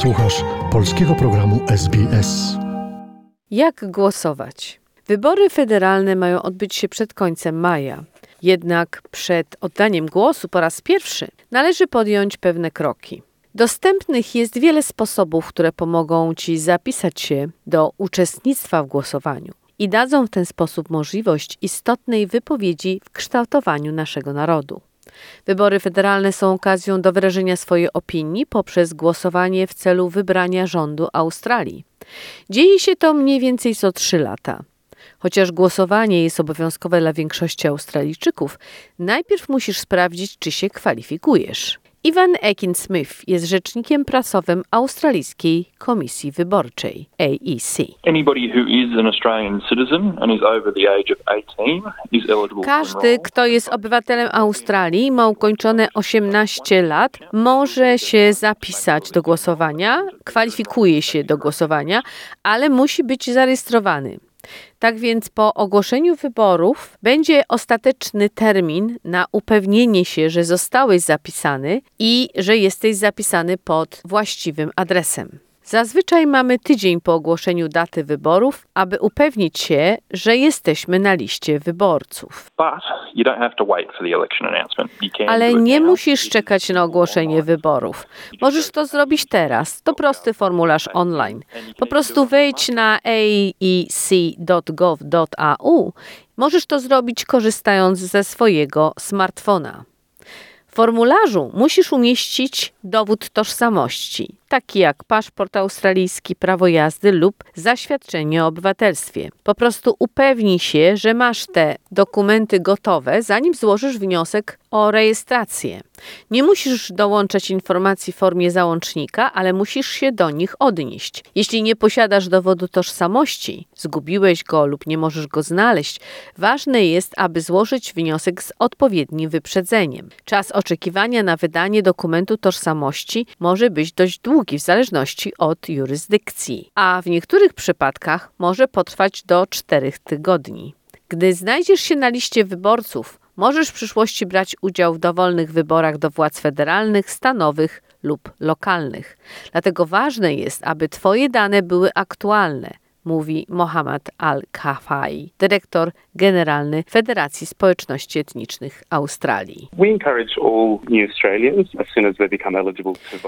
Słuchasz polskiego programu SBS. Jak głosować? Wybory federalne mają odbyć się przed końcem maja. Jednak przed oddaniem głosu po raz pierwszy należy podjąć pewne kroki. Dostępnych jest wiele sposobów, które pomogą Ci zapisać się do uczestnictwa w głosowaniu i dadzą w ten sposób możliwość istotnej wypowiedzi w kształtowaniu naszego narodu. Wybory federalne są okazją do wyrażenia swojej opinii poprzez głosowanie w celu wybrania rządu Australii. Dzieje się to mniej więcej co trzy lata. Chociaż głosowanie jest obowiązkowe dla większości Australijczyków, najpierw musisz sprawdzić, czy się kwalifikujesz. Ivan Ekin-Smith jest rzecznikiem prasowym Australijskiej Komisji Wyborczej AEC. Każdy, kto jest obywatelem Australii i ma ukończone 18 lat, może się zapisać do głosowania, kwalifikuje się do głosowania, ale musi być zarejestrowany. Tak więc po ogłoszeniu wyborów będzie ostateczny termin na upewnienie się, że zostałeś zapisany i że jesteś zapisany pod właściwym adresem. Zazwyczaj mamy tydzień po ogłoszeniu daty wyborów, aby upewnić się, że jesteśmy na liście wyborców. Ale nie musisz czekać na ogłoszenie wyborów. Możesz to zrobić teraz. To prosty formularz online. Po prostu wejdź na aec.gov.au. Możesz to zrobić korzystając ze swojego smartfona. Formularzu musisz umieścić dowód tożsamości, taki jak paszport australijski, prawo jazdy lub zaświadczenie o obywatelstwie. Po prostu upewnij się, że masz te dokumenty gotowe, zanim złożysz wniosek o rejestrację. Nie musisz dołączać informacji w formie załącznika, ale musisz się do nich odnieść. Jeśli nie posiadasz dowodu tożsamości, zgubiłeś go lub nie możesz go znaleźć, ważne jest, aby złożyć wniosek z odpowiednim wyprzedzeniem. Czas oczekiwania na wydanie dokumentu tożsamości może być dość długi w zależności od jurysdykcji, a w niektórych przypadkach może potrwać do 4 tygodni. Gdy znajdziesz się na liście wyborców, możesz w przyszłości brać udział w dowolnych wyborach do władz federalnych, stanowych lub lokalnych. Dlatego ważne jest, aby Twoje dane były aktualne mówi Mohammad Al-Kafai, dyrektor generalny Federacji Społeczności Etnicznych Australii.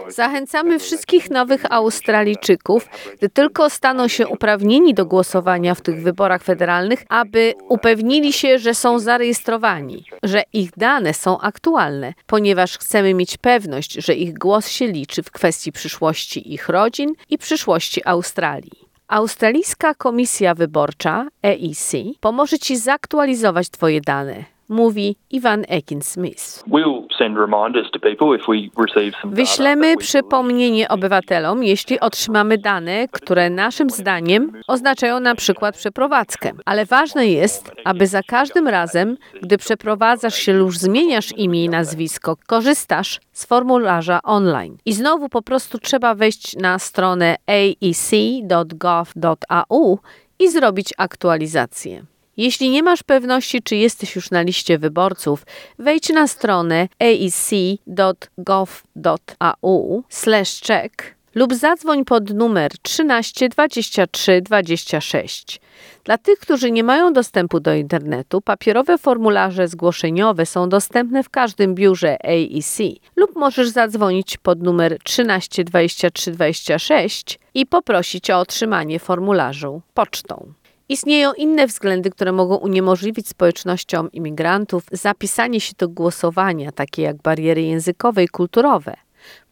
Zachęcamy wszystkich nowych Australijczyków, gdy tylko staną się uprawnieni do głosowania w tych wyborach federalnych, aby upewnili się, że są zarejestrowani, że ich dane są aktualne, ponieważ chcemy mieć pewność, że ich głos się liczy w kwestii przyszłości ich rodzin i przyszłości Australii. Australijska Komisja Wyborcza EEC pomoże Ci zaktualizować Twoje dane, mówi Ivan Ekin-Smith. Wyślemy przypomnienie obywatelom, jeśli otrzymamy dane, które naszym zdaniem oznaczają na przykład przeprowadzkę. Ale ważne jest, aby za każdym razem, gdy przeprowadzasz się lub zmieniasz imię i nazwisko, korzystasz z formularza online. I znowu po prostu trzeba wejść na stronę aec.gov.au i zrobić aktualizację. Jeśli nie masz pewności, czy jesteś już na liście wyborców, wejdź na stronę aec.gov.au/check lub zadzwoń pod numer 13 23 26. Dla tych, którzy nie mają dostępu do internetu, papierowe formularze zgłoszeniowe są dostępne w każdym biurze AEC lub możesz zadzwonić pod numer 13 23 26 i poprosić o otrzymanie formularzu pocztą. Istnieją inne względy, które mogą uniemożliwić społecznościom imigrantów zapisanie się do głosowania, takie jak bariery językowe i kulturowe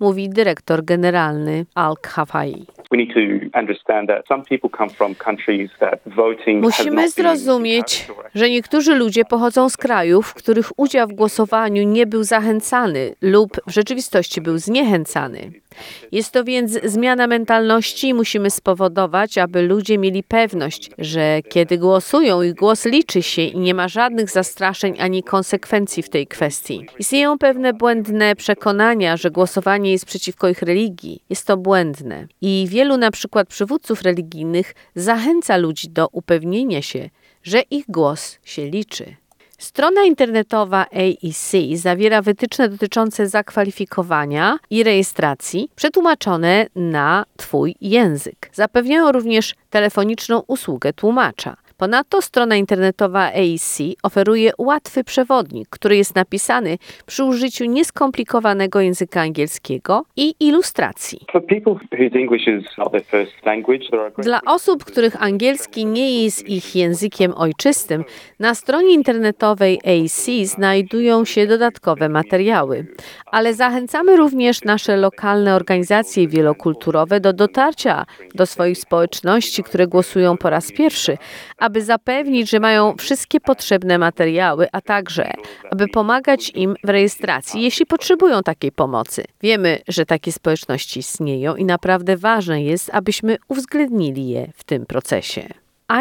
mówi dyrektor generalny Al-Khafai. Musimy zrozumieć, że niektórzy ludzie pochodzą z krajów, w których udział w głosowaniu nie był zachęcany lub w rzeczywistości był zniechęcany. Jest to więc zmiana mentalności i musimy spowodować, aby ludzie mieli pewność, że kiedy głosują, ich głos liczy się i nie ma żadnych zastraszeń ani konsekwencji w tej kwestii. Istnieją pewne błędne przekonania, że głosowanie jest przeciwko ich religii. Jest to błędne. I wielu na przykład przywódców religijnych zachęca ludzi do upewnienia się, że ich głos się liczy. Strona internetowa AEC zawiera wytyczne dotyczące zakwalifikowania i rejestracji, przetłumaczone na Twój język. Zapewniają również telefoniczną usługę tłumacza. Ponadto strona internetowa AEC oferuje łatwy przewodnik, który jest napisany przy użyciu nieskomplikowanego języka angielskiego i ilustracji. Dla osób, których angielski nie jest ich językiem ojczystym, na stronie internetowej AC znajdują się dodatkowe materiały. Ale zachęcamy również nasze lokalne organizacje wielokulturowe do dotarcia do swoich społeczności, które głosują po raz pierwszy, aby zapewnić, że mają wszystkie potrzebne materiały, a także aby pomagać im w rejestracji, jeśli potrzebują takiej pomocy. Wiemy, że takie społeczności istnieją i naprawdę ważne jest, abyśmy uwzględnili je w tym procesie.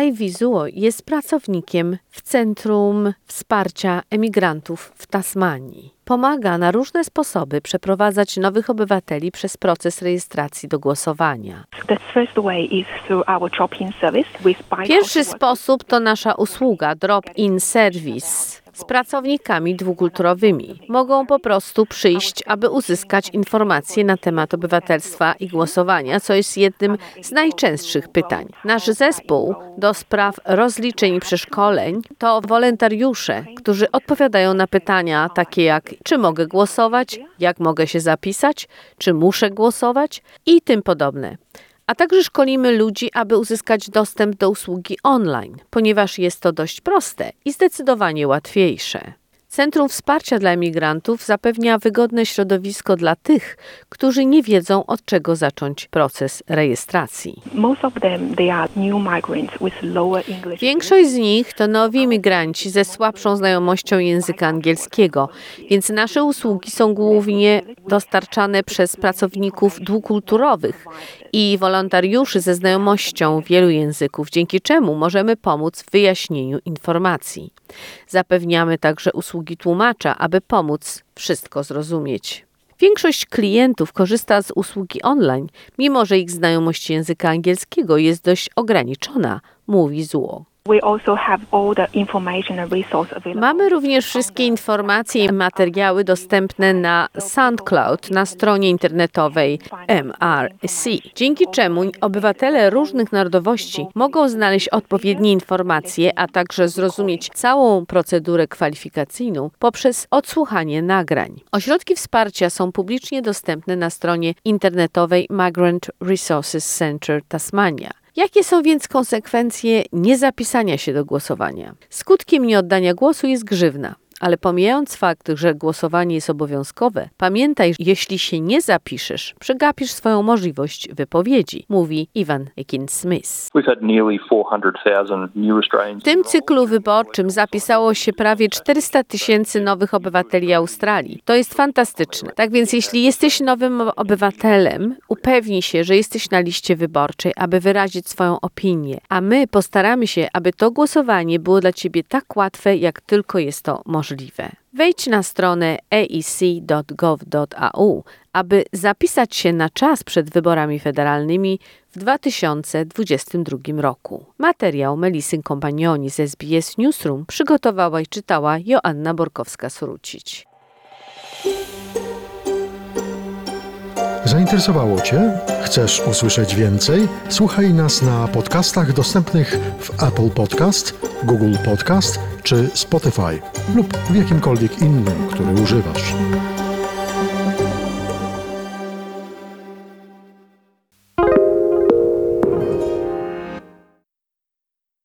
Ivy Zuo jest pracownikiem w Centrum Wsparcia Emigrantów w Tasmanii. Pomaga na różne sposoby przeprowadzać nowych obywateli przez proces rejestracji do głosowania. Pierwszy sposób to nasza usługa Drop-in Service z pracownikami dwukulturowymi. Mogą po prostu przyjść, aby uzyskać informacje na temat obywatelstwa i głosowania, co jest jednym z najczęstszych pytań. Nasz zespół do spraw rozliczeń i przeszkoleń to wolontariusze, którzy odpowiadają na pytania takie jak czy mogę głosować, jak mogę się zapisać, czy muszę głosować i tym podobne a także szkolimy ludzi, aby uzyskać dostęp do usługi online, ponieważ jest to dość proste i zdecydowanie łatwiejsze. Centrum Wsparcia dla Emigrantów zapewnia wygodne środowisko dla tych, którzy nie wiedzą od czego zacząć proces rejestracji. Większość z nich to nowi imigranci ze słabszą znajomością języka angielskiego, więc nasze usługi są głównie dostarczane przez pracowników dwukulturowych i wolontariuszy ze znajomością wielu języków, dzięki czemu możemy pomóc w wyjaśnieniu informacji. Zapewniamy także usługi tłumacza, aby pomóc wszystko zrozumieć. Większość klientów korzysta z usługi online, mimo że ich znajomość języka angielskiego jest dość ograniczona, mówi Zuo. Mamy również wszystkie informacje i materiały dostępne na SoundCloud na stronie internetowej MRC, dzięki czemu obywatele różnych narodowości mogą znaleźć odpowiednie informacje, a także zrozumieć całą procedurę kwalifikacyjną poprzez odsłuchanie nagrań. Ośrodki wsparcia są publicznie dostępne na stronie internetowej Migrant Resources Center Tasmania. Jakie są więc konsekwencje niezapisania się do głosowania? Skutkiem nieoddania głosu jest grzywna. Ale pomijając fakt, że głosowanie jest obowiązkowe, pamiętaj, jeśli się nie zapiszesz, przegapisz swoją możliwość wypowiedzi, mówi Ivan Ekin-Smith. We've had nearly 400,000 new Australians. W tym cyklu wyborczym zapisało się prawie 400 tysięcy nowych obywateli Australii. To jest fantastyczne. Tak więc jeśli jesteś nowym obywatelem, upewnij się, że jesteś na liście wyborczej, aby wyrazić swoją opinię. A my postaramy się, aby to głosowanie było dla ciebie tak łatwe, jak tylko jest to możliwe. Wejdź na stronę aec.gov.au, aby zapisać się na czas przed wyborami federalnymi w 2022 roku. Materiał Melisy Kompanioni z SBS Newsroom przygotowała i czytała Joanna Borkowska-Surucić. Zainteresowało Cię? Chcesz usłyszeć więcej? Słuchaj nas na podcastach dostępnych w Apple Podcast, Google Podcast czy Spotify lub w jakimkolwiek innym, który używasz.